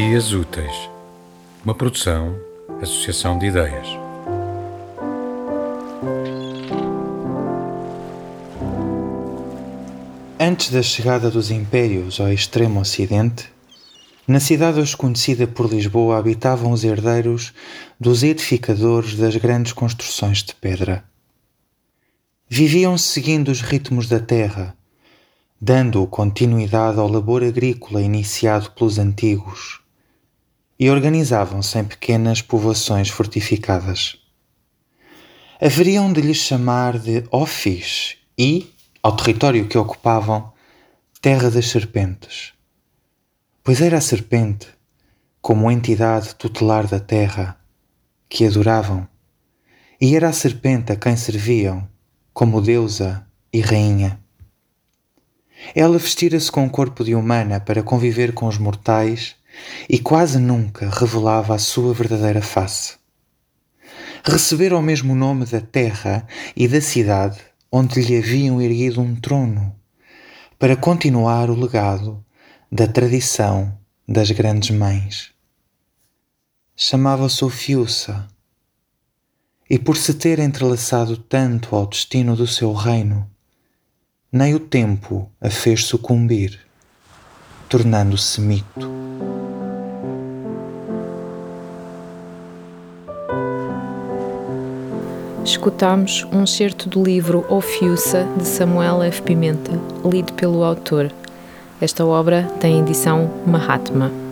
Dias Úteis, uma produção, associação de ideias. Antes da chegada dos impérios ao extremo ocidente, na cidade hoje conhecida por Lisboa habitavam os herdeiros dos edificadores das grandes construções de pedra. Viviam seguindo os ritmos da terra, dando continuidade ao labor agrícola iniciado pelos antigos, e organizavam-se em pequenas povoações fortificadas. Haveriam de lhes chamar de Ofis e, ao território que ocupavam, Terra das Serpentes, pois era a serpente, como entidade tutelar da terra, que adoravam, e era a serpente a quem serviam, como deusa e rainha. Ela vestira-se com o corpo de humana para conviver com os mortais e quase nunca revelava a sua verdadeira face. Recebera o mesmo nome da terra e da cidade onde lhe haviam erguido um trono, para continuar o legado da tradição das grandes mães. Chamava-se Ofiuça, e por se ter entrelaçado tanto ao destino do seu reino, nem o tempo a fez sucumbir, tornando-se mito. Escutamos um certo do livro Ofiuça de Samuel F. Pimenta, lido pelo autor. Esta obra tem edição Mahatma.